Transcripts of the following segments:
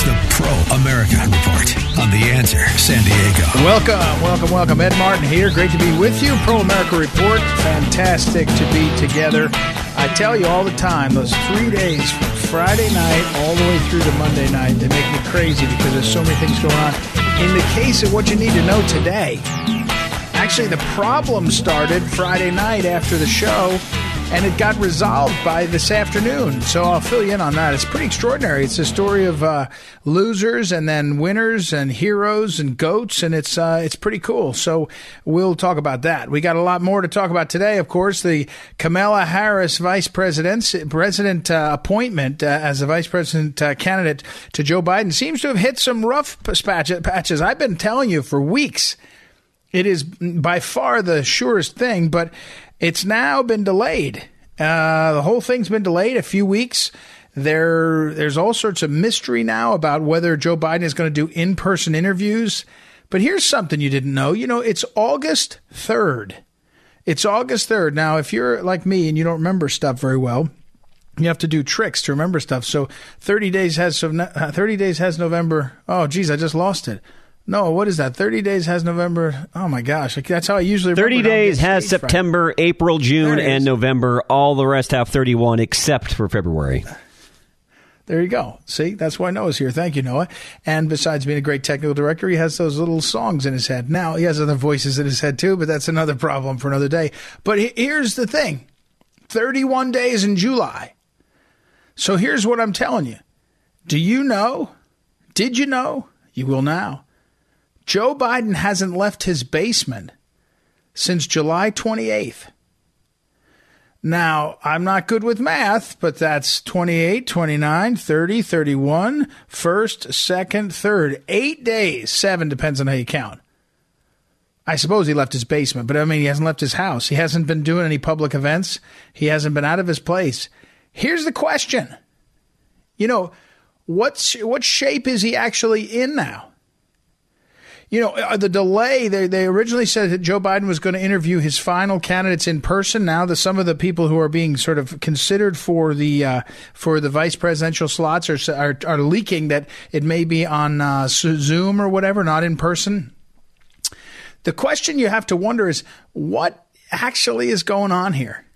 Is the Pro America Report on The Answer San Diego. Welcome, welcome, welcome. Ed Martin here. Great to be with you. Pro America Report. Fantastic to be together. I tell you all the time, those three days from Friday night all the way through to Monday night, they make me crazy because there's so many things going on. In the case of what you need to know today, actually, the problem started Friday night after the show and it got resolved by this afternoon. So I'll fill you in on that. It's pretty extraordinary. It's a story of uh, losers and then winners and heroes and goats, and it's uh, it's pretty cool. So we'll talk about that. We got a lot more to talk about today. Of course, the Kamala Harris vice president president uh, appointment uh, as a vice president uh, candidate to Joe Biden seems to have hit some rough patches. I've been telling you for weeks. It is by far the surest thing, but it's now been delayed. Uh, the whole thing's been delayed a few weeks. There, there's all sorts of mystery now about whether Joe Biden is going to do in-person interviews. But here's something you didn't know. You know, it's August 3rd. It's August 3rd. Now, if you're like me and you don't remember stuff very well, you have to do tricks to remember stuff. So 30 days has 30 days has November. Oh, geez, I just lost it. No, what is that? 30 days has November. Oh my gosh, that's how I usually 30 days has September. April, June, and November. All the rest have 31 except for February. There you go. See, that's why Noah's here. Thank you, Noah. And besides being a great technical director, he has those little songs in his head. Now, he has other voices in his head too, but that's another problem for another day. But here's the thing 31 days in July. So here's what I'm telling you. Do you know? Did you know? You will now Joe Biden hasn't left his basement since July 28th. Now, I'm not good with math, but that's 28, 29, 30, 31, first, second, third. Eight days. Seven depends on how you count. I suppose he left his basement, but I mean, he hasn't left his house. He hasn't been doing any public events. He hasn't been out of his place. Here's the question. You know, what's, what shape is he actually in now? You know, uh, the delay, they, they originally said that Joe Biden was going to interview his final candidates in person. Now, the, some of the people who are being sort of considered for the uh, for the vice presidential slots are, are, are leaking that it may be on uh, Zoom or whatever, not in person. The question you have to wonder is what actually is going on here?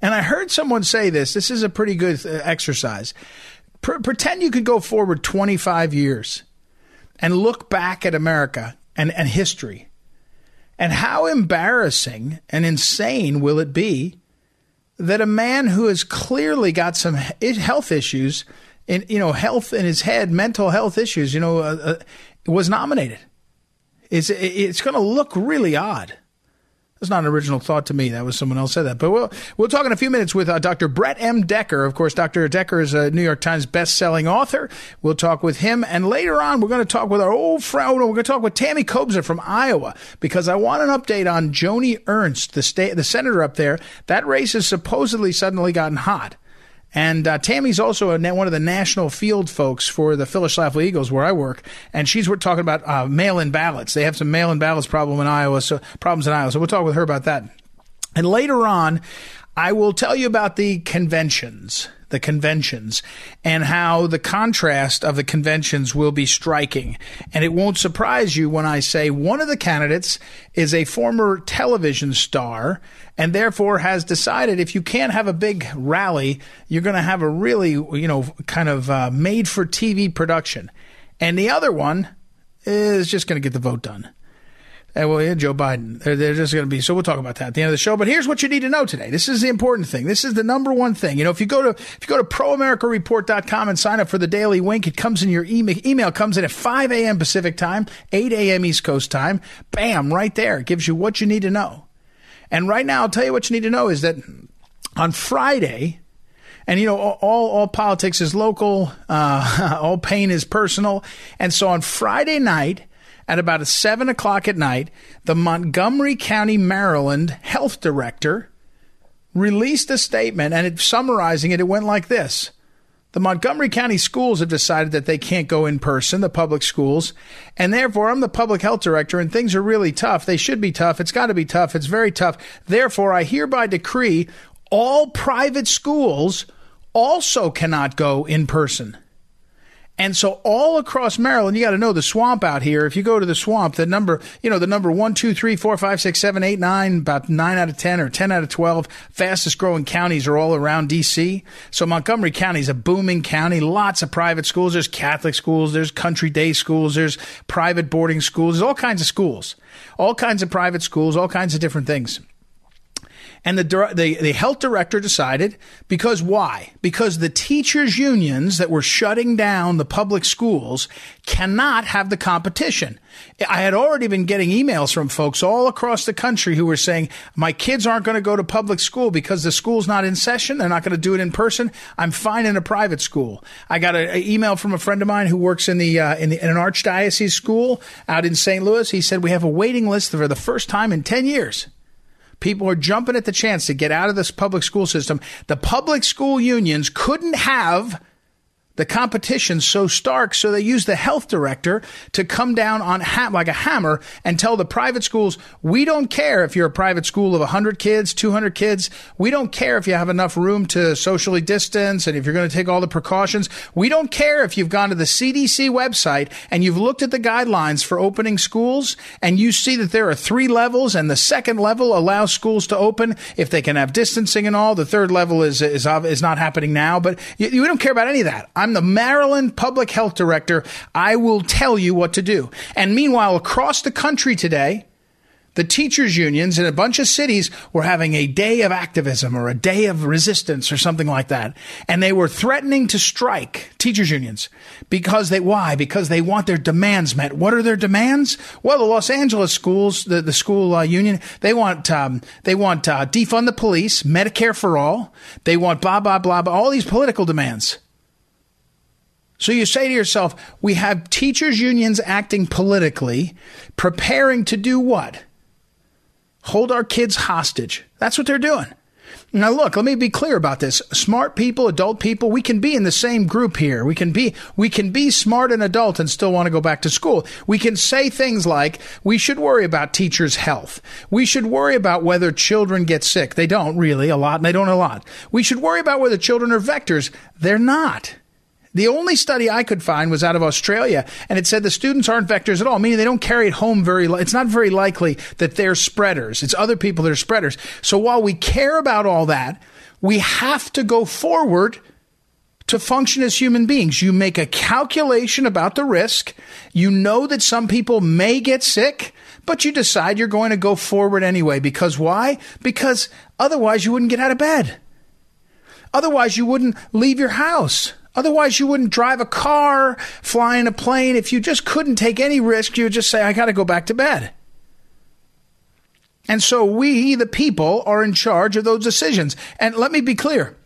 And I heard someone say this. This is a pretty good uh, exercise. pretend you could go forward 25 years and look back at America and, and history. And how embarrassing and insane will it be that a man who has clearly got some health issues, in you know, health in his head, mental health issues, you know, uh, uh, was nominated? It's it's going to look really odd. That's not an original thought to me. That was someone else said that. But we'll we'll talk in a few minutes with uh, Dr. Brett M. Decker. Of course, Dr. Decker is a New York Times best-selling author. We'll talk with him, and later on, we're going to talk with our old friend. We're going to talk with Tammy Kobza from Iowa because I want an update on Joni Ernst, the state, the senator up there. That race has supposedly suddenly gotten hot. And uh, Tammy's also a, one of the national field folks for the Phyllis Schlafly Eagles, where I work. And she's talking about uh, mail-in ballots. They have some mail-in ballots problem in Iowa, so problems in Iowa. So we'll talk with her about that. And later on, I will tell you about the conventions the conventions and how the contrast of the conventions will be striking. And it won't surprise you when I say one of the candidates is a former television star and therefore has decided if you can't have a big rally, you're going to have a really, you know, kind of uh, made for TV production. And the other one is just going to get the vote done. And well, yeah, Joe Biden. They're, they're just going to be. So we'll talk about that at the end of the show. But here's what you need to know today. This is the important thing. This is the number one thing. You know, if you go to if you go to proamericareport.com and sign up for the daily wink, it comes in your email. Email comes in at 5 a.m. Pacific time, 8 a.m. East Coast time. Bam, right there. It gives you what you need to know. And right now, I'll tell you what you need to know is that on Friday, And you know, all all politics is local, uh, all pain is personal. And so on Friday night, at about seven o'clock at night, the Montgomery County, Maryland health director released a statement, and it, summarizing it, it went like this. The Montgomery County schools have decided that they can't go in person, the public schools, and therefore I'm the public health director and things are really tough. They should be tough. It's got to be tough. It's very tough. Therefore, I hereby decree all private schools also cannot go in person. And so all across Maryland, you got to know the swamp out here. If you go to the swamp, the number, you know, the number one, two, three, four, five, six, seven, eight, nine, about nine out of 10 or 10 out of 12 fastest growing counties are all around DC. So Montgomery County is a booming county. Lots of private schools. There's Catholic schools. There's country day schools. There's private boarding schools. There's all kinds of schools, all kinds of private schools, all kinds of different things. And the, the, the health director decided because why? Because the teachers unions that were shutting down the public schools cannot have the competition. I had already been getting emails from folks all across the country who were saying, my kids aren't going to go to public school because the school's not in session. They're not going to do it in person. I'm fine in a private school. I got an email from a friend of mine who works in the, uh, in, the, in an archdiocese school out in St. Louis. He said, we have a waiting list for the first time in 10 years People are jumping at the chance to get out of this public school system. The public school unions couldn't have the competition so stark, so they use the health director to come down on ha- like a hammer and tell the private schools, we don't care if you're a private school of 100 kids, 200 kids. We don't care if you have enough room to socially distance and if you're going to take all the precautions. We don't care if you've gone to the CDC website and you've looked at the guidelines for opening schools and you see that there are three levels and the second level allows schools to open if they can have distancing and all. The third level is, is, is not happening now, but you, you don't care about any of that. I'm the Maryland Public Health Director. I will tell you what to do. And meanwhile, across the country today, the teachers unions in a bunch of cities were having a day of activism or a day of resistance or something like that. And they were threatening to strike teachers unions because they, why? Because they want their demands met. What are their demands? Well, the Los Angeles schools, the, the school uh, union, they want, um, they want, uh, defund the police, Medicare for all. They want blah, blah, blah, blah, all these political demands. So you say to yourself, we have teachers' unions acting politically, preparing to do what? Hold our kids hostage. That's what they're doing. Now, look, let me be clear about this. Smart people, adult people, we can be in the same group here. We can be, we can be smart and adult and still want to go back to school. We can say things like, we should worry about teachers' health. We should worry about whether children get sick. They don't really a lot, and they don't a lot. We should worry about whether children are vectors. They're not. The only study I could find was out of Australia, and it said the students aren't vectors at all, meaning they don't carry it home very. Li- it's not very likely that they're spreaders. It's other people that are spreaders. So while we care about all that, we have to go forward to function as human beings. You make a calculation about the risk. You know that some people may get sick, but you decide you're going to go forward anyway. Because why? Because otherwise you wouldn't get out of bed. Otherwise you wouldn't leave your house. Otherwise, you wouldn't drive a car, fly in a plane. If you just couldn't take any risk, you would just say, I got to go back to bed. And so we, the people, are in charge of those decisions. And let me be clear.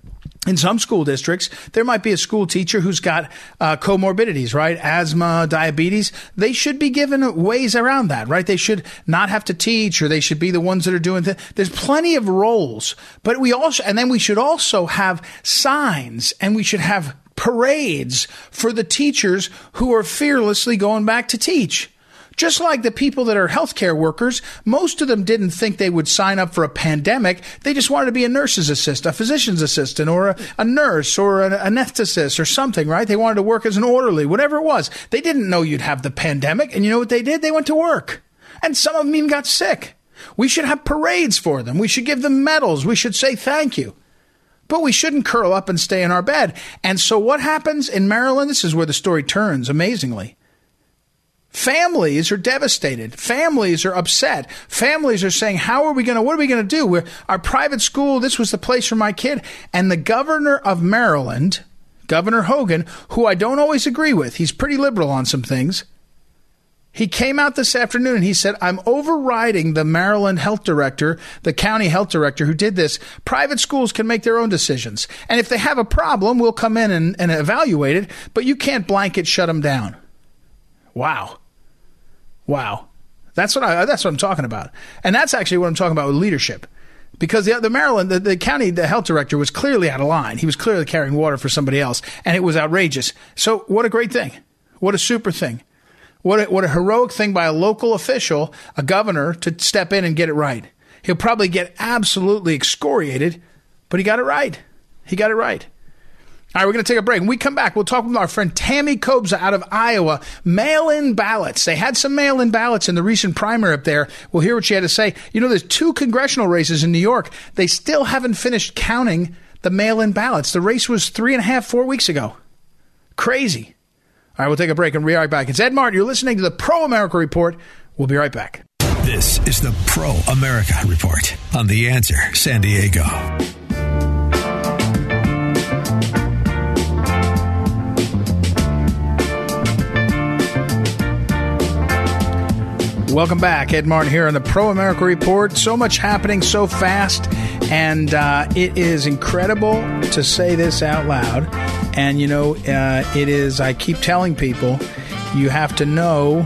In some school districts, there might be a school teacher who's got uh, comorbidities, right? Asthma, diabetes. They should be given ways around that, right? They should not have to teach or they should be the ones that are doing th- There's plenty of roles, but we also, and then we should also have signs and we should have parades for the teachers who are fearlessly going back to teach. Just like the people that are healthcare workers, most of them didn't think they would sign up for a pandemic. They just wanted to be a nurse's assistant, a physician's assistant, or a, a nurse, or an anesthetist, or something, right? They wanted to work as an orderly, whatever it was. They didn't know you'd have the pandemic. And you know what they did? They went to work. And some of them even got sick. We should have parades for them. We should give them medals. We should say thank you. But we shouldn't curl up and stay in our bed. And so what happens in Maryland? This is where the story turns amazingly. Families are devastated. Families are upset. Families are saying, how are we going to, what are we going to do? We're, our private school, this was the place for my kid. And the governor of Maryland, Governor Hogan, who I don't always agree with, he's pretty liberal on some things. He came out this afternoon and he said, I'm overriding the Maryland health director, the county health director who did this. Private schools can make their own decisions. And if they have a problem, we'll come in and, and evaluate it, but you can't blanket shut them down. Wow. Wow. That's what I, that's what I'm talking about. And that's actually what I'm talking about with leadership. Because the, the Maryland, the, the county, the health director was clearly out of line. He was clearly carrying water for somebody else, and it was outrageous. So, what a great thing. What a super thing. What a, what a heroic thing by a local official, a governor, to step in and get it right. He'll probably get absolutely excoriated, but he got it right. He got it right. All right, we're going to take a break. When we come back, we'll talk with our friend Tammy Kobza out of Iowa. Mail in ballots. They had some mail in ballots in the recent primary up there. We'll hear what she had to say. You know, there's two congressional races in New York. They still haven't finished counting the mail in ballots. The race was three and a half, four weeks ago. Crazy. All right, we'll take a break and be right back. It's Ed Martin. You're listening to the Pro America Report. We'll be right back. This is the Pro America Report on The Answer San Diego. Welcome back. Ed Martin here on the Pro America Report. So much happening so fast, and uh, it is incredible to say this out loud. And, you know, uh, it is, I keep telling people, you have to know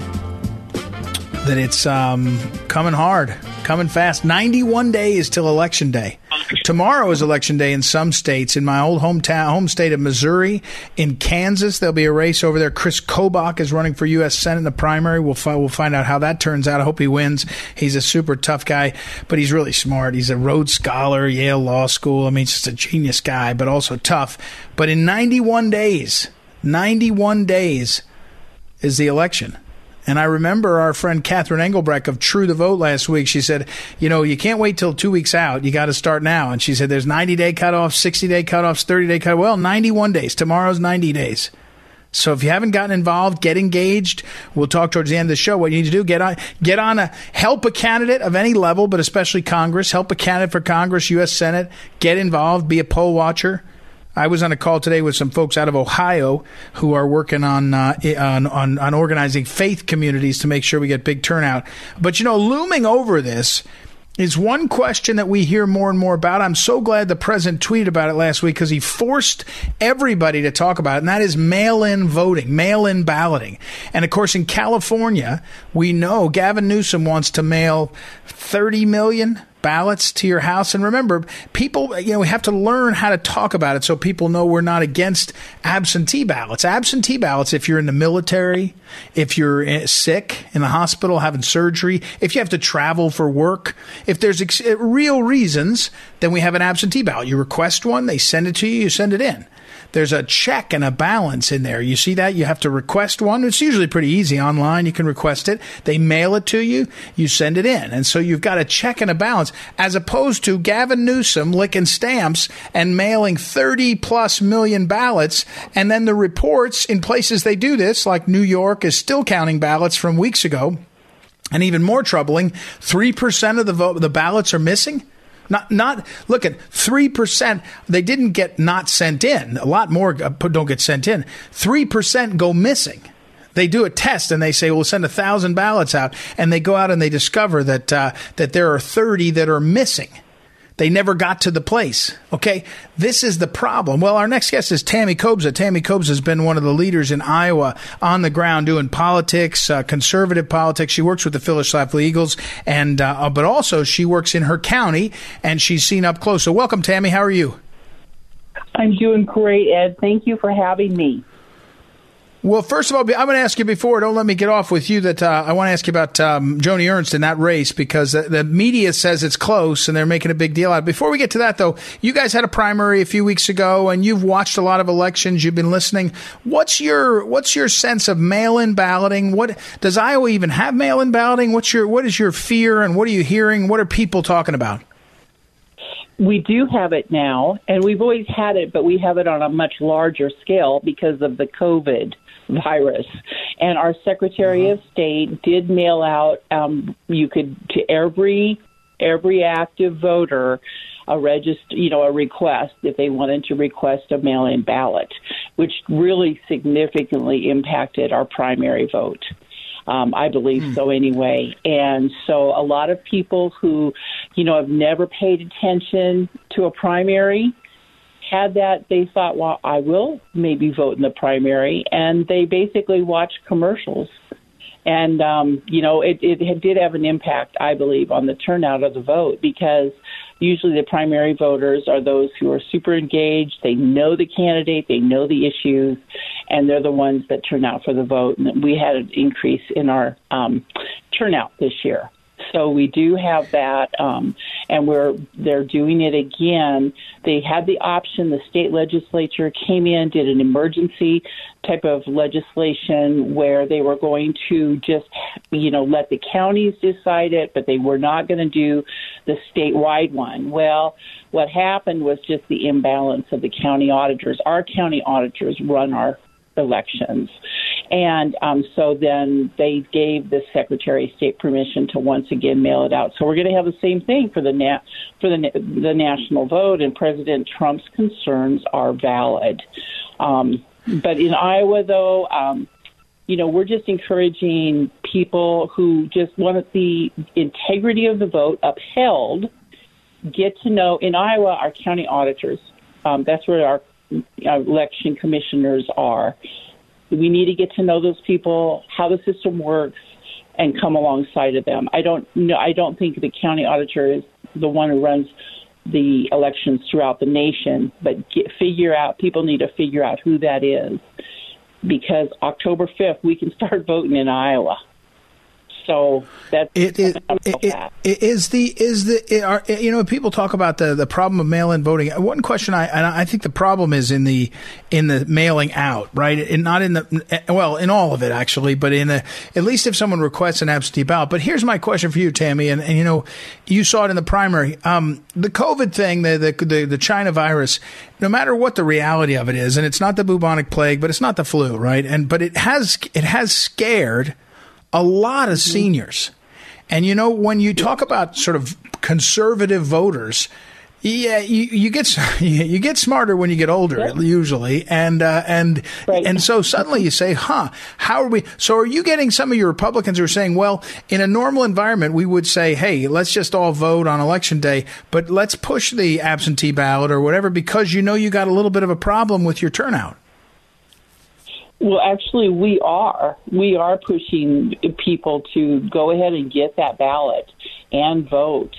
that it's um, coming hard, coming fast. 91 days till Election Day. Tomorrow is election day in some states. In my old hometown, home state of Missouri, in Kansas, there'll be a race over there. Chris Kobach is running for U.S. Senate in the primary. We'll fi- we'll find out how that turns out. I hope he wins. He's a super tough guy, but he's really smart. He's a Rhodes Scholar, Yale Law School. I mean, he's just a genius guy, but also tough. But in 91 days, 91 days is the election. And I remember our friend Catherine Engelbrecht of True the Vote last week. She said, you know, you can't wait till two weeks out. You got to start now. And she said, there's 90 day cutoffs, 60 day cutoffs, 30 day cut. Well, 91 days. Tomorrow's 90 days. So if you haven't gotten involved, get engaged. We'll talk towards the end of the show. What you need to do, get on, get on a, help a candidate of any level, but especially Congress. Help a candidate for Congress, U.S. Senate. Get involved. Be a poll watcher. I was on a call today with some folks out of Ohio who are working on, uh, on, on on organizing faith communities to make sure we get big turnout. But you know, looming over this is one question that we hear more and more about. I'm so glad the president tweeted about it last week because he forced everybody to talk about it, and that is mail in voting, mail in balloting. And of course, in California, we know Gavin Newsom wants to mail 30 million ballots to your house. And remember, people, you know, we have to learn how to talk about it so people know we're not against absentee ballots. Absentee ballots, if you're in the military, if you're sick in the hospital having surgery, if you have to travel for work, if there's ex- eh, real reasons, then we have an absentee ballot. You request one, they send it to you, you send it in there's a check and a balance in there. You see that? You have to request one. It's usually pretty easy online. You can request it. They mail it to you. You send it in. And so you've got a check and a balance as opposed to Gavin Newsom licking stamps and mailing 30 plus million ballots. And then the reports in places they do this, like New York is still counting ballots from weeks ago. And even more troubling, 3% of the vote, the ballots are missing. Not, not look at three percent. They didn't get not sent in. A lot more uh, don't get sent in. Three percent go missing. They do a test and they say we'll send a thousand ballots out, and they go out and they discover that uh, that there are thirty that are missing. They never got to the place. Okay. This is the problem. Well, our next guest is Tammy Kobza. Tammy Kobza has been one of the leaders in Iowa on the ground doing politics, uh, conservative politics. She works with the Schlafly Eagles and, uh, uh, but also she works in her county and she's seen up close. So welcome, Tammy. How are you? I'm doing great, Ed. Thank you for having me. Well, first of all, I'm going to ask you before. Don't let me get off with you. That uh, I want to ask you about um, Joni Ernst in that race because the, the, media says it's close and they're making a big deal out. of it. Before we get to that, though, you guys had a primary a few weeks ago, and you've watched a lot of elections. You've been listening. What's your What's your sense of mail-in balloting? What does Iowa even have mail-in balloting? What's your What is your fear, and what are you hearing? What are people talking about? We do have it now, and we've always had it, but we have it on a much larger scale because of the COVID virus. And our Secretary uh-huh. of State did mail out um, you could to every every active voter a register, you know, a request if they wanted to request a mail-in ballot, which really significantly impacted our primary vote. Um, I believe mm. so anyway. And so a lot of people who, you know, have never paid attention to a primary had that they thought, well, I will maybe vote in the primary, and they basically watched commercials. And um, you know, it, it did have an impact, I believe, on the turnout of the vote because usually the primary voters are those who are super engaged. They know the candidate, they know the issues, and they're the ones that turn out for the vote. And we had an increase in our um, turnout this year. So we do have that, um, and we're they're doing it again. They had the option. The state legislature came in, did an emergency type of legislation where they were going to just, you know, let the counties decide it, but they were not going to do the statewide one. Well, what happened was just the imbalance of the county auditors. Our county auditors run our elections. And um, so then they gave the Secretary of State permission to once again mail it out. So we're going to have the same thing for the na- for the the national vote, and President Trump's concerns are valid. Um, but in Iowa, though, um, you know, we're just encouraging people who just want the integrity of the vote upheld. Get to know in Iowa our county auditors. Um, that's where our election commissioners are. We need to get to know those people, how the system works, and come alongside of them. I don't know. I don't think the county auditor is the one who runs the elections throughout the nation, but get, figure out. People need to figure out who that is, because October fifth we can start voting in Iowa. So that's it is it, it is the is the are, you know people talk about the the problem of mail-in voting. One question I and I think the problem is in the in the mailing out, right? And not in the well in all of it actually, but in the at least if someone requests an absentee ballot. But here's my question for you, Tammy, and, and you know you saw it in the primary. Um, the COVID thing, the, the the the China virus, no matter what the reality of it is, and it's not the bubonic plague, but it's not the flu, right? And but it has it has scared a lot of seniors. And you know, when you talk about sort of conservative voters, yeah, you, you get you get smarter when you get older, usually, and uh, and right. and so suddenly you say, "Huh? How are we?" So are you getting some of your Republicans who are saying, "Well, in a normal environment, we would say, hey, let's just all vote on election day, but let's push the absentee ballot or whatever because you know you got a little bit of a problem with your turnout." Well, actually, we are. We are pushing people to go ahead and get that ballot and vote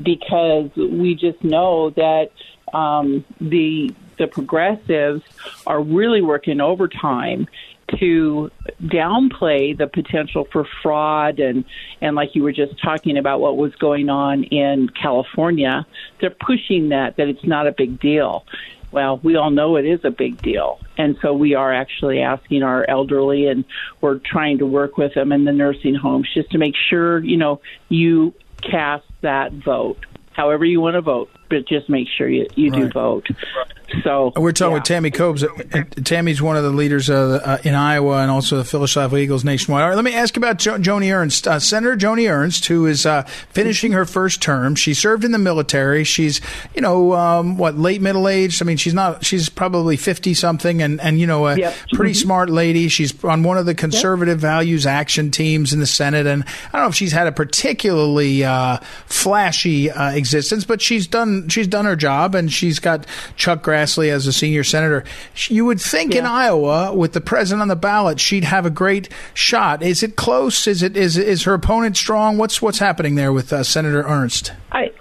because we just know that um, the the progressives are really working overtime to downplay the potential for fraud and and like you were just talking about what was going on in California they're pushing that that it's not a big deal well, we all know it is a big deal. And so we are actually asking our elderly and we're trying to work with them in the nursing homes just to make sure, you know, you cast that vote however you want to vote, but just make sure you, you right. do vote. So we're talking yeah. with Tammy Kobza. Uh, Tammy's one of the leaders uh, in Iowa and also the Phyllis Schlafly Eagles nationwide. All right, let me ask about jo- Joni Ernst, uh, Senator Joni Ernst, who is uh, finishing her first term. She served in the military. She's you know um, what late middle aged. I mean, she's not. She's probably fifty something, and and you know a yep. pretty mm-hmm. smart lady. She's on one of the conservative yep. values action teams in the Senate, and I don't know if she's had a particularly uh, flashy uh, existence, but she's done she's done her job, and she's got Chuck Grass Grassley as a senior senator. You would think yeah. in Iowa, with the president on the ballot, she'd have a great shot. Is it close? Is it is is her opponent strong? What's what's happening there with uh, Senator Ernst? I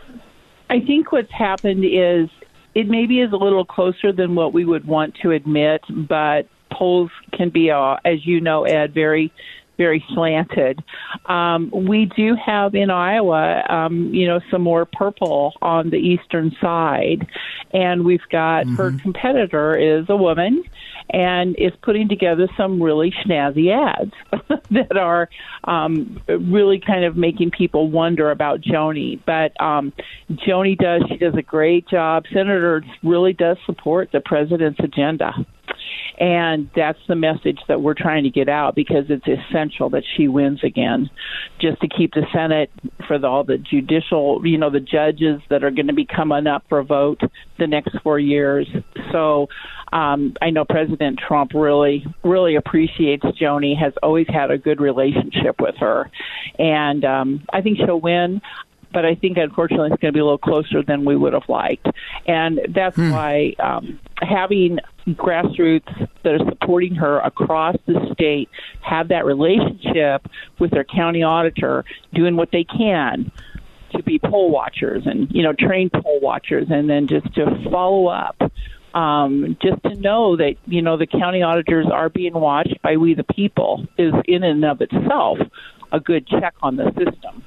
I think what's happened is it maybe is a little closer than what we would want to admit, but polls can be, uh, as you know, Ed, very very slanted. Um, we do have in Iowa, um, you know, some more purple on the eastern side, and we've got mm-hmm. her competitor is a woman and is putting together some really snazzy ads that are um, really kind of making people wonder about Joni. But um, Joni does; she does a great job. Senator really does support the president's agenda And that's the message that we're trying to get out because it's essential that she wins again, just to keep the Senate for the, all the judicial, you know, the judges that are going to be coming up for vote the next four years. So um, I know President Trump really, really appreciates Joni, has always had a good relationship with her. And um, I think she'll win but I think unfortunately it's going to be a little closer than we would have liked. And that's hmm. why um, having grassroots that are supporting her across the state have that relationship with their county auditor, doing what they can to be poll watchers and you know train poll watchers, and then just to follow up. Um, just to know that you know the county auditors are being watched by we the people is in and of itself a good check on the system.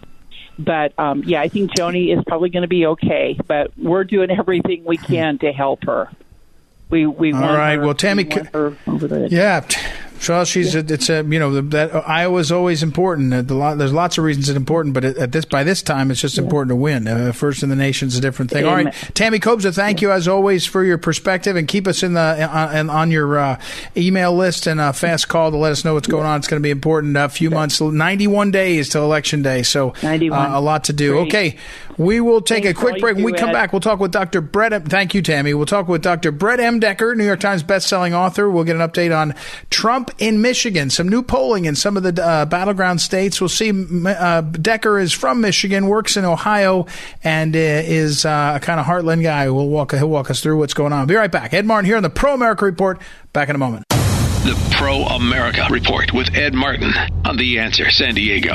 But um, yeah, I think Joni is probably going to be okay. But we're doing everything we can to help her. We we all right. Her, well, Tammy, we yeah. Well, she's yeah. a, it's a you know that Iowa is always important. there's lots of reasons it's important, but at this by this time it's just yeah. important to win. Uh, first in the nation is a different thing. Amen. All right, Tammy Kobza, thank yeah. you as always for your perspective and keep us in the on, on your uh, email list and a fast call to let us know what's going on. It's going to be important. A few months, 91 days till election day, so uh, a lot to do. Great. Okay, we will take Thanks a quick break. When we come back, we'll talk with Dr. Brett. M- Thank you, Tammy. We'll talk with Dr. Brett M. Decker, New York Times bestselling author. We'll get an update on Trump in Michigan, some new polling in some of the uh, battleground states. We'll see. Uh, Decker is from Michigan, works in Ohio, and uh, is uh, a kind of heartland guy. We'll walk. He'll walk us through what's going on. Be right back. Ed Martin here on the Pro America Report. Back in a moment. The Pro America Report with Ed Martin on The Answer San Diego.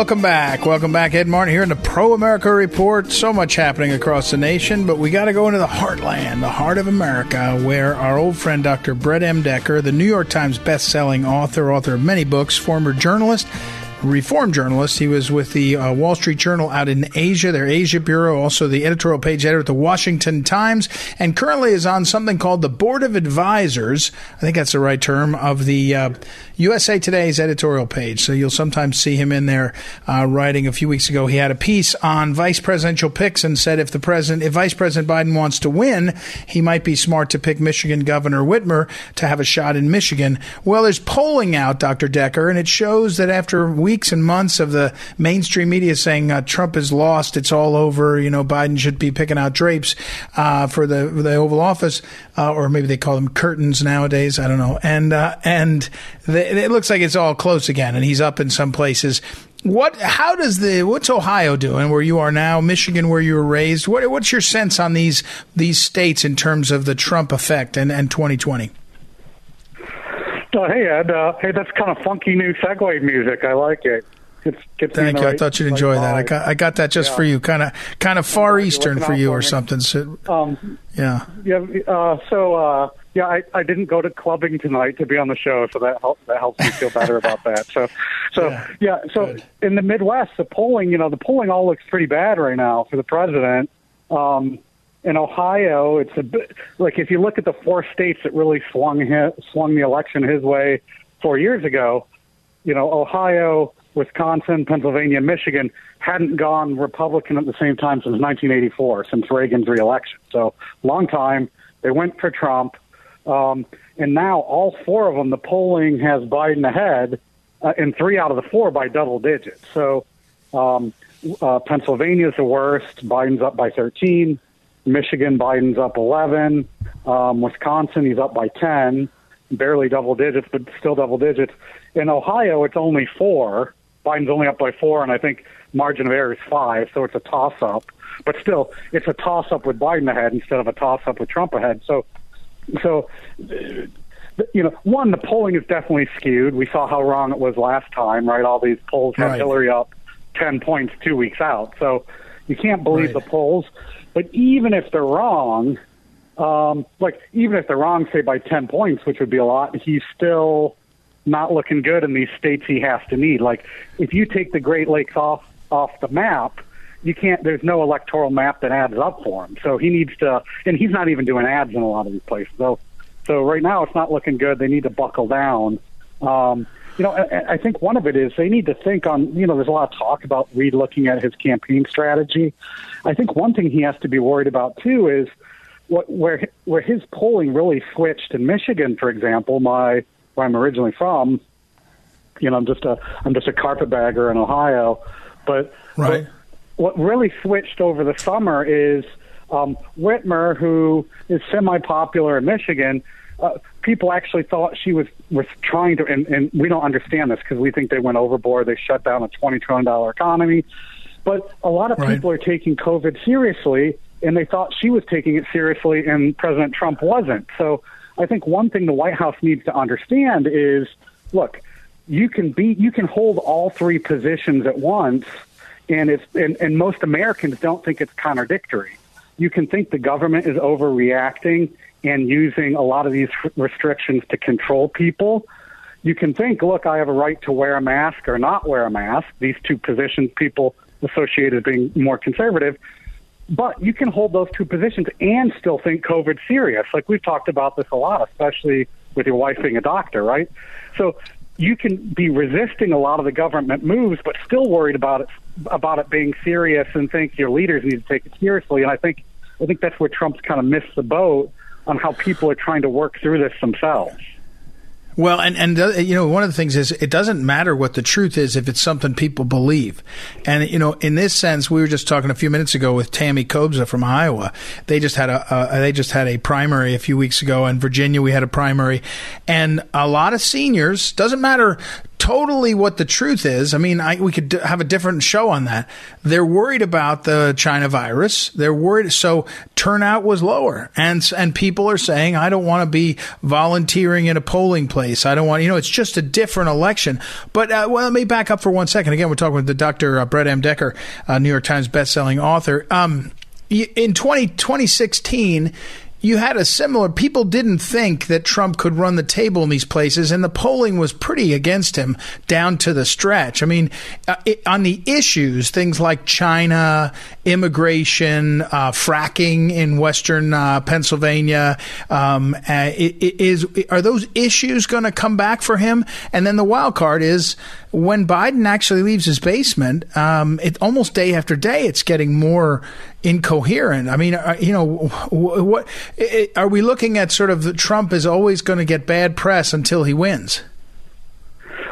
Welcome back. Welcome back. Ed Martin here in the Pro America Report. So much happening across the nation, but we got to go into the heartland, the heart of America, where our old friend Dr. Brett M. Decker, the New York Times best-selling author, author of many books, former journalist, reform journalist. He was with the uh, Wall Street Journal out in Asia, their Asia bureau, also the editorial page editor at the Washington Times, and currently is on something called the Board of Advisors. I think that's the right term of the uh, USA Today's editorial page. So you'll sometimes see him in there uh, writing. A few weeks ago, he had a piece on vice presidential picks and said if the president, if Vice President Biden wants to win, he might be smart to pick Michigan Governor Whitmer to have a shot in Michigan. Well, there's polling out, Dr. Decker, and it shows that after we weeks and months of the mainstream media saying uh, Trump is lost, it's all over. You know, Biden should be picking out drapes uh, for the the Oval Office, uh, or maybe they call them curtains nowadays. I don't know. And uh, and the, it looks like it's all close again, and he's up in some places. What? How does the? What's Ohio doing? Where you are now, Michigan, where you were raised. What, what's your sense on these these states in terms of the Trump effect and, and 2020? Oh, hey Ed. Uh, hey, that's kind of funky new segue music. I like it. Gets, gets Thank you. Right, I thought you'd enjoy that. I got I got that just yeah. for you. Kind of kind of far eastern for you or something. So, um, yeah. Yeah. Uh, so uh, yeah, I, I didn't go to clubbing tonight to be on the show, so that helps that helps me feel better about that. So so yeah, yeah so good. in the Midwest, the polling, you know, the polling all looks pretty bad right now for the president. Um, in Ohio, it's a bit like if you look at the four states that really swung swung the election his way four years ago, you know, Ohio, Wisconsin, Pennsylvania, Michigan hadn't gone Republican at the same time since 1984, since Reagan's reelection. So long time. They went for Trump, um, and now all four of them, the polling has Biden ahead, uh, in three out of the four by double digits. So um, uh, the worst. Biden's up by 13. Michigan, Biden's up 11. Um, Wisconsin, he's up by 10, barely double digits, but still double digits. In Ohio, it's only four. Biden's only up by four, and I think margin of error is five, so it's a toss up. But still, it's a toss up with Biden ahead instead of a toss up with Trump ahead. So, so you know, one, the polling is definitely skewed. We saw how wrong it was last time, right? All these polls had right. Hillary up 10 points two weeks out. So you can't believe right. the polls. But even if they're wrong, um, like even if they're wrong, say by ten points, which would be a lot, he's still not looking good in these states he has to need. Like if you take the Great Lakes off off the map, you can't. There's no electoral map that adds up for him. So he needs to, and he's not even doing ads in a lot of these places. So, so right now it's not looking good. They need to buckle down. Um, you know, I, I think one of it is they need to think on, you know, there's a lot of talk about Reid looking at his campaign strategy. I think one thing he has to be worried about too is what, where where his polling really switched in Michigan, for example, my where I'm originally from. You know, I'm just a I'm just a carpetbagger in Ohio, but right. But what really switched over the summer is um, Whitmer, who is semi-popular in Michigan. Uh, people actually thought she was was trying to, and, and we don't understand this because we think they went overboard. They shut down a twenty trillion dollar economy, but a lot of right. people are taking COVID seriously, and they thought she was taking it seriously, and President Trump wasn't. So I think one thing the White House needs to understand is, look, you can be, you can hold all three positions at once, and it's, and, and most Americans don't think it's contradictory. You can think the government is overreacting and using a lot of these restrictions to control people. You can think, look, I have a right to wear a mask or not wear a mask. These two positions people associate as being more conservative. But you can hold those two positions and still think COVID serious. Like we've talked about this a lot, especially with your wife being a doctor, right? So you can be resisting a lot of the government moves, but still worried about it about it being serious and think your leaders need to take it seriously. And I think I think that's where Trump's kind of missed the boat on how people are trying to work through this themselves. Well, and and uh, you know, one of the things is it doesn't matter what the truth is if it's something people believe. And you know, in this sense, we were just talking a few minutes ago with Tammy Kobza from Iowa. They just had a uh, they just had a primary a few weeks ago, in Virginia we had a primary, and a lot of seniors doesn't matter totally what the truth is. I mean, I, we could have a different show on that. They're worried about the China virus. They're worried. So turnout was lower and, and people are saying, I don't want to be volunteering in a polling place. I don't want, you know, it's just a different election. But, uh, well, let me back up for one second. Again, we're talking with the Dr. Uh, Brett M. Decker, uh, New York Times bestselling author. Um, in 20, 2016, you had a similar people didn't think that Trump could run the table in these places and the polling was pretty against him down to the stretch. I mean, uh, it, on the issues, things like China, immigration, uh, fracking in western uh, Pennsylvania, um, uh, is are those issues going to come back for him? And then the wild card is when Biden actually leaves his basement, um, it almost day after day, it's getting more incoherent. I mean, uh, you know, what are we looking at? Sort of Trump is always going to get bad press until he wins.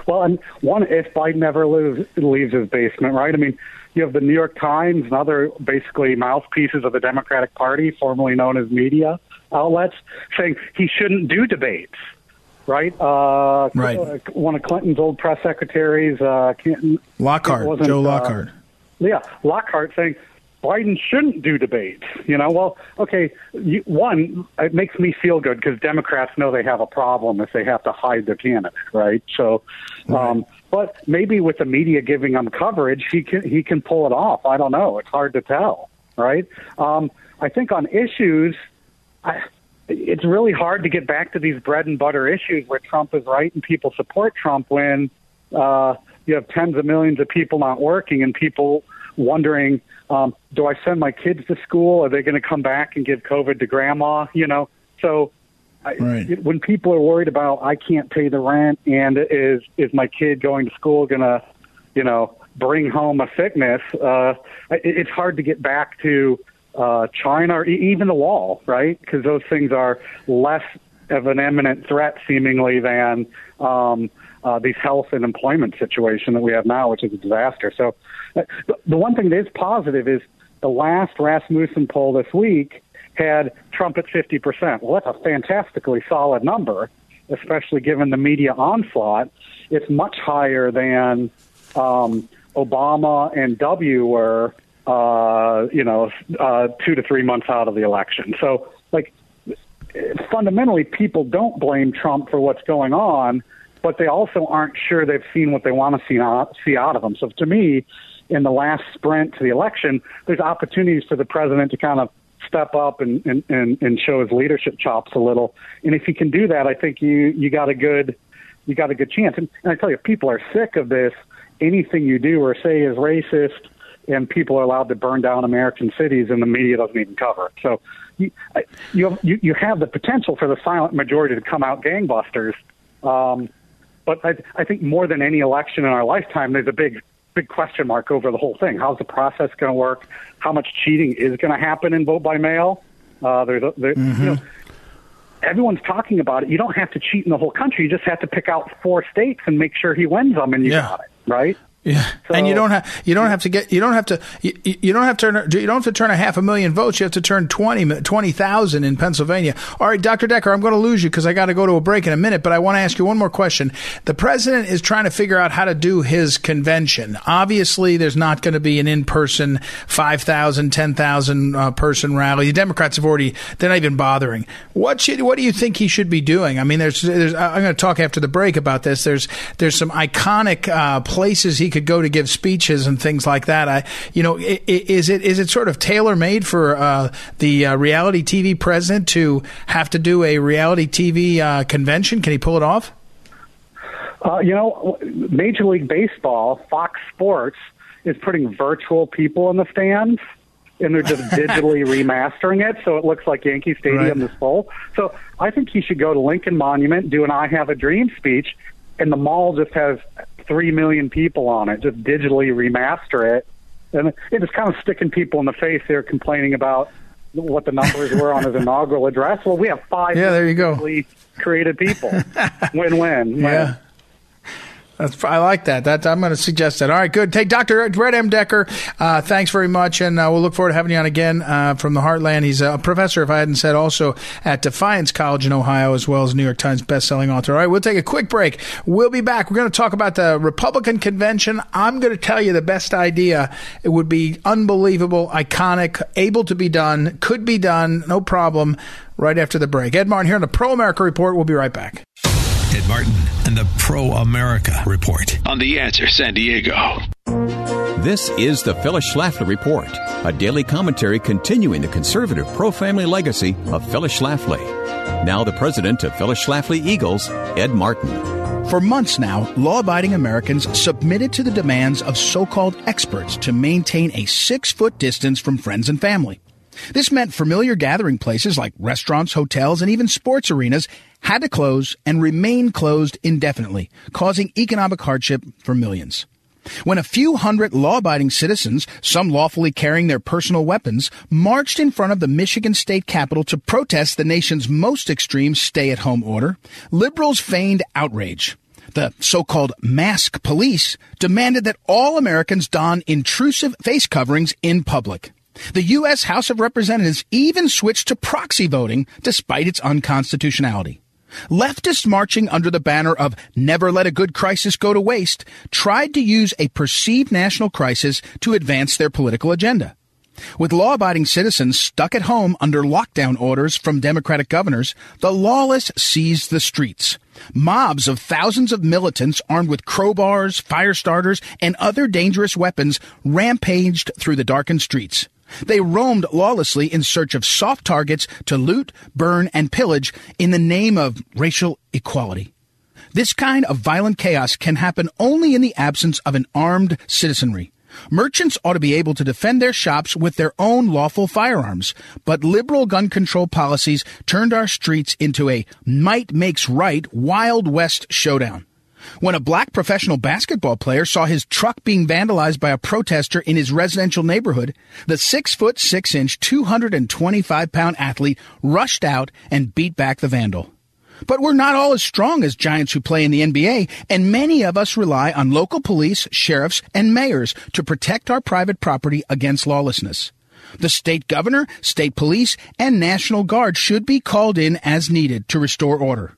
Well, and one, if Biden ever leaves, leaves his basement, right? I mean, you have the New York Times and other basically mouthpieces of the Democratic Party, formerly known as media outlets, saying he shouldn't do debates right? Uh, right. Uh, one of Clinton's old press secretaries, uh, Canton, Lockhart, Joe uh, Lockhart. Uh, yeah, Lockhart saying Biden shouldn't do debates. You know, well, okay, you, one, it makes me feel good because Democrats know they have a problem if they have to hide their candidate, right? So, um, but maybe with the media giving him coverage, he can he can pull it off. I don't know. It's hard to tell, right? Um, I think on issues, I, it's really hard to get back to these bread and butter issues where Trump is right and people support Trump when uh, you have tens of millions of people not working and people wondering, um, do I send my kids to school? Are they going to come back and give COVID to grandma? You know, so right. I, when people are worried about I can't pay the rent and is is my kid going to school going to, you know, bring home a sickness? Uh, it, it's hard to get back to uh, China, or even the wall, right? Because those things are less of an imminent threat, seemingly, than um, uh, these health and employment situation that we have now, which is a disaster. So, uh, the one thing that is positive is the last Rasmussen poll this week had Trump at 50%. Well, that's a fantastically solid number, especially given the media onslaught. It's much higher than um, Obama and W were uh, you know, uh, two to three months out of the election. So, like, fundamentally, people don't blame Trump for what's going on, but they also aren't sure they've seen what they want to see out, see out of them. So, to me, in the last sprint to the election, there's opportunities for the president to kind of step up and, and, and, and show his leadership chops a little. And if he can do that, I think you you got a good you got a good chance. And, and I tell you, people are sick of this. Anything you do or say is racist and people are allowed to burn down American cities, and the media doesn't even cover it. So you you you, you have the potential for the silent majority to come out gangbusters. Um, But I, I think more than any election in our lifetime, there's a big big question mark over the whole thing. How's the process going to work? How much cheating is going to happen in vote by mail? Uh, there's, a, there, mm-hmm. you know, everyone's talking about it. You don't have to cheat in the whole country. You just have to pick out four states and make sure he wins them, and you yeah. got it right. Yeah, so, and you don't have you don't have to get you don't have to you, you, don't have to turn you don't have to turn a half a million votes. You have to turn 20 20,000 in Pennsylvania. All right, Dr. Decker, I'm going to lose you because I got to go to a break in a minute. But I want to ask you one more question. The president is trying to figure out how to do his convention. Obviously, there's not going to be an in person 5,000, 10,000 uh, person rally. The Democrats have already they're not even bothering. What should what do you think he should be doing? I mean, there's, there's I'm going to talk after the break about this. There's there's some iconic uh, places he could could go to give speeches and things like that. I, you know, is it is it sort of tailor made for uh, the uh, reality TV president to have to do a reality TV uh, convention? Can he pull it off? Uh, you know, Major League Baseball, Fox Sports, is putting virtual people in the stands and they're just digitally remastering it so it looks like Yankee Stadium right. is full. So I think he should go to Lincoln Monument, do an "I Have a Dream" speech, and the mall just has three million people on it. Just digitally remaster it, and it is kind of sticking people in the face. They're complaining about what the numbers were on his inaugural address. Well, we have five. Yeah, there you go. Created people. Win-win. Yeah. That's, I like that. That I'm going to suggest that. All right, good. Take Dr. Brett M. Decker. Uh, thanks very much, and uh, we'll look forward to having you on again uh, from the Heartland. He's a professor, if I hadn't said, also at Defiance College in Ohio, as well as New York Times best-selling author. All right, we'll take a quick break. We'll be back. We're going to talk about the Republican convention. I'm going to tell you the best idea. It would be unbelievable, iconic, able to be done, could be done, no problem. Right after the break. Ed Martin here on the Pro America Report. We'll be right back. Ed Martin and the Pro America Report on The Answer San Diego. This is the Phyllis Schlafly Report, a daily commentary continuing the conservative pro family legacy of Phyllis Schlafly. Now, the president of Phyllis Schlafly Eagles, Ed Martin. For months now, law abiding Americans submitted to the demands of so called experts to maintain a six foot distance from friends and family. This meant familiar gathering places like restaurants, hotels, and even sports arenas had to close and remain closed indefinitely, causing economic hardship for millions. When a few hundred law-abiding citizens, some lawfully carrying their personal weapons, marched in front of the Michigan state capitol to protest the nation's most extreme stay-at-home order, liberals feigned outrage. The so-called mask police demanded that all Americans don intrusive face coverings in public. The U.S. House of Representatives even switched to proxy voting despite its unconstitutionality. Leftists marching under the banner of never let a good crisis go to waste tried to use a perceived national crisis to advance their political agenda. With law abiding citizens stuck at home under lockdown orders from Democratic governors, the lawless seized the streets. Mobs of thousands of militants armed with crowbars, fire starters, and other dangerous weapons rampaged through the darkened streets. They roamed lawlessly in search of soft targets to loot, burn, and pillage in the name of racial equality. This kind of violent chaos can happen only in the absence of an armed citizenry. Merchants ought to be able to defend their shops with their own lawful firearms, but liberal gun control policies turned our streets into a might makes right Wild West showdown. When a black professional basketball player saw his truck being vandalized by a protester in his residential neighborhood, the six foot six inch, 225 pound athlete rushed out and beat back the vandal. But we're not all as strong as giants who play in the NBA, and many of us rely on local police, sheriffs, and mayors to protect our private property against lawlessness. The state governor, state police, and National Guard should be called in as needed to restore order.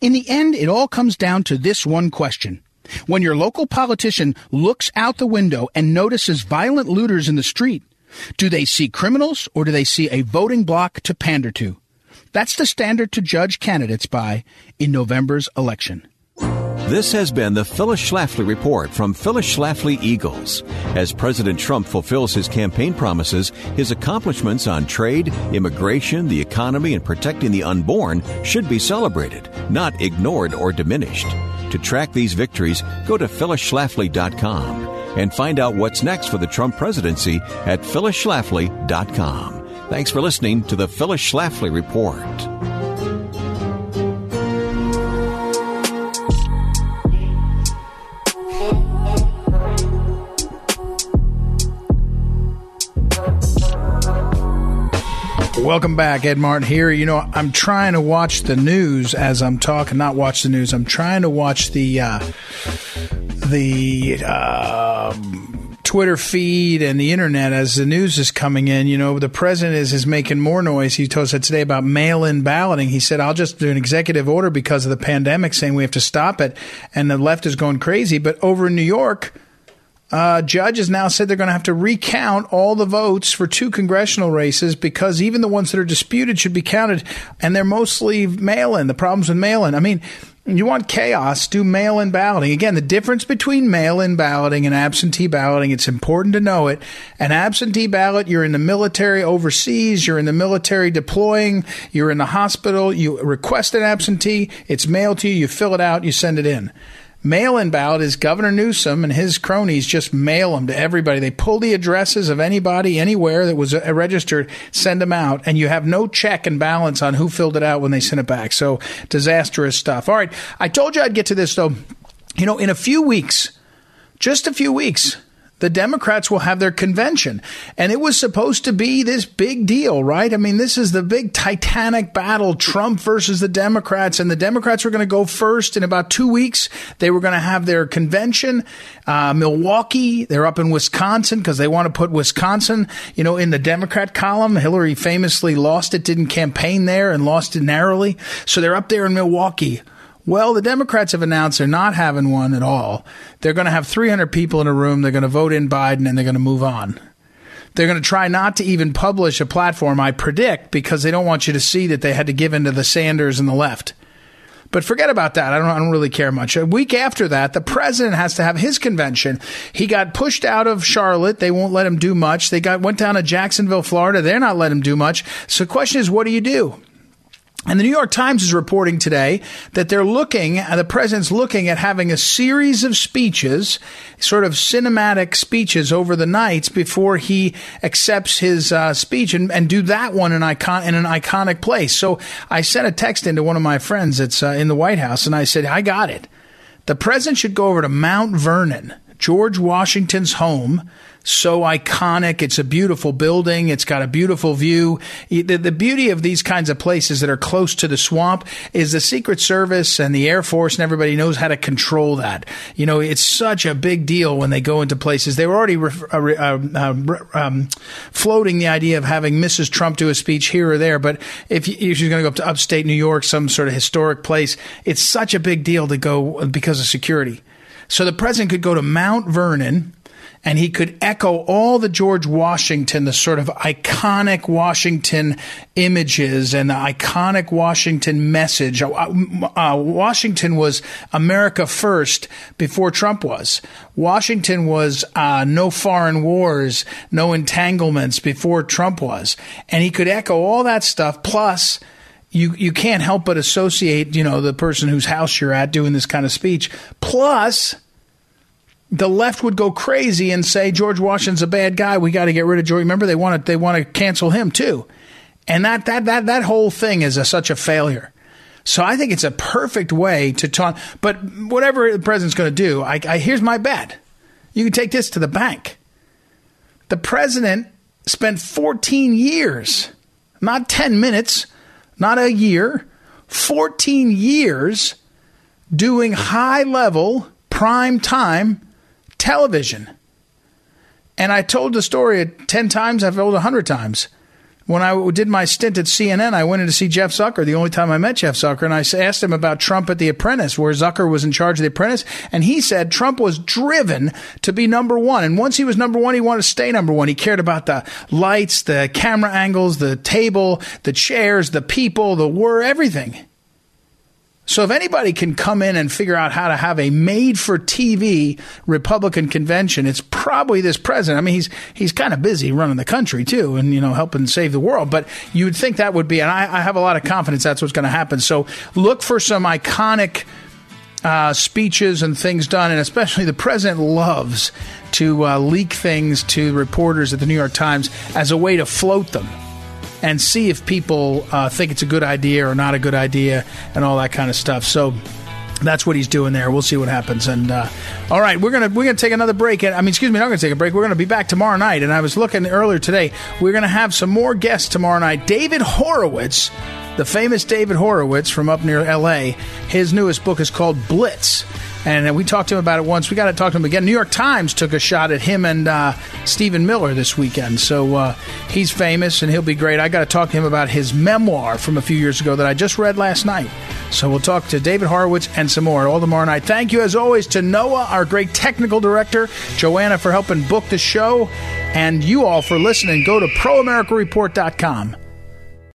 In the end, it all comes down to this one question. When your local politician looks out the window and notices violent looters in the street, do they see criminals or do they see a voting bloc to pander to? That's the standard to judge candidates by in November's election. This has been the Phyllis Schlafly Report from Phyllis Schlafly Eagles. As President Trump fulfills his campaign promises, his accomplishments on trade, immigration, the economy, and protecting the unborn should be celebrated, not ignored or diminished. To track these victories, go to phyllisschlafly.com and find out what's next for the Trump presidency at phyllisschlafly.com. Thanks for listening to the Phyllis Schlafly Report. Welcome back. Ed Martin here. You know, I'm trying to watch the news as I'm talking. Not watch the news. I'm trying to watch the uh, the uh, Twitter feed and the internet as the news is coming in. You know, the president is is making more noise. He told us today about mail-in balloting. He said, "I'll just do an executive order because of the pandemic, saying we have to stop it." And the left is going crazy. But over in New York uh, judges now said they're going to have to recount all the votes for two congressional races because even the ones that are disputed should be counted, and they're mostly mail in. The problems with mail in. I mean, you want chaos, do mail in balloting. Again, the difference between mail in balloting and absentee balloting, it's important to know it. An absentee ballot, you're in the military overseas, you're in the military deploying, you're in the hospital, you request an absentee, it's mailed to you, you fill it out, you send it in. Mail in ballot is Governor Newsom and his cronies just mail them to everybody. They pull the addresses of anybody anywhere that was uh, registered, send them out, and you have no check and balance on who filled it out when they sent it back. So disastrous stuff. All right. I told you I'd get to this though. You know, in a few weeks, just a few weeks, the Democrats will have their convention. And it was supposed to be this big deal, right? I mean, this is the big titanic battle Trump versus the Democrats. And the Democrats were going to go first in about two weeks. They were going to have their convention. Uh, Milwaukee, they're up in Wisconsin because they want to put Wisconsin, you know, in the Democrat column. Hillary famously lost it, didn't campaign there and lost it narrowly. So they're up there in Milwaukee. Well, the Democrats have announced they're not having one at all. They're going to have 300 people in a room. They're going to vote in Biden and they're going to move on. They're going to try not to even publish a platform, I predict, because they don't want you to see that they had to give in to the Sanders and the left. But forget about that. I don't, I don't really care much. A week after that, the president has to have his convention. He got pushed out of Charlotte. They won't let him do much. They got went down to Jacksonville, Florida. They're not letting him do much. So the question is, what do you do? And the New York Times is reporting today that they're looking, the president's looking at having a series of speeches, sort of cinematic speeches over the nights before he accepts his uh, speech and, and, do that one in, icon, in an iconic place. So I sent a text into one of my friends that's uh, in the White House and I said, I got it. The president should go over to Mount Vernon, George Washington's home, so iconic. It's a beautiful building. It's got a beautiful view. The, the, beauty of these kinds of places that are close to the swamp is the Secret Service and the Air Force and everybody knows how to control that. You know, it's such a big deal when they go into places. They were already uh, uh, uh, um, floating the idea of having Mrs. Trump do a speech here or there. But if, if she's going to go up to upstate New York, some sort of historic place, it's such a big deal to go because of security. So the president could go to Mount Vernon and he could echo all the George Washington, the sort of iconic Washington images and the iconic Washington message. Uh, uh, Washington was America first before Trump was. Washington was uh, no foreign wars, no entanglements before Trump was. And he could echo all that stuff plus you you can't help but associate, you know, the person whose house you're at doing this kind of speech. Plus, the left would go crazy and say George Washington's a bad guy. We got to get rid of George. Remember, they want to they want to cancel him too, and that that that that whole thing is a, such a failure. So I think it's a perfect way to talk. But whatever the president's going to do, I, I here's my bet. You can take this to the bank. The president spent 14 years, not 10 minutes, not a year, 14 years doing high level prime time television. And I told the story 10 times, I've told 100 times. When I did my stint at CNN, I went in to see Jeff Zucker, the only time I met Jeff Zucker, and I asked him about Trump at The Apprentice, where Zucker was in charge of The Apprentice. And he said Trump was driven to be number one. And once he was number one, he wanted to stay number one. He cared about the lights, the camera angles, the table, the chairs, the people, the word, everything. So if anybody can come in and figure out how to have a made for TV Republican convention, it's probably this president. I mean, he's he's kind of busy running the country too, and you know helping save the world. But you would think that would be, and I, I have a lot of confidence that's what's going to happen. So look for some iconic. Uh, speeches and things done, and especially the president loves to uh, leak things to reporters at the New York Times as a way to float them and see if people uh, think it's a good idea or not a good idea and all that kind of stuff. So that's what he's doing there. We'll see what happens. And uh, all right, we're gonna we're gonna take another break. I mean, excuse me, I'm not gonna take a break. We're gonna be back tomorrow night. And I was looking earlier today. We're gonna have some more guests tomorrow night. David Horowitz, the famous David Horowitz from up near L.A. His newest book is called Blitz. And we talked to him about it once. We got to talk to him again. New York Times took a shot at him and uh, Stephen Miller this weekend. So uh, he's famous and he'll be great. I got to talk to him about his memoir from a few years ago that I just read last night. So we'll talk to David Horowitz and some more all tomorrow night. Thank you, as always, to Noah, our great technical director, Joanna for helping book the show, and you all for listening. Go to proamericareport.com.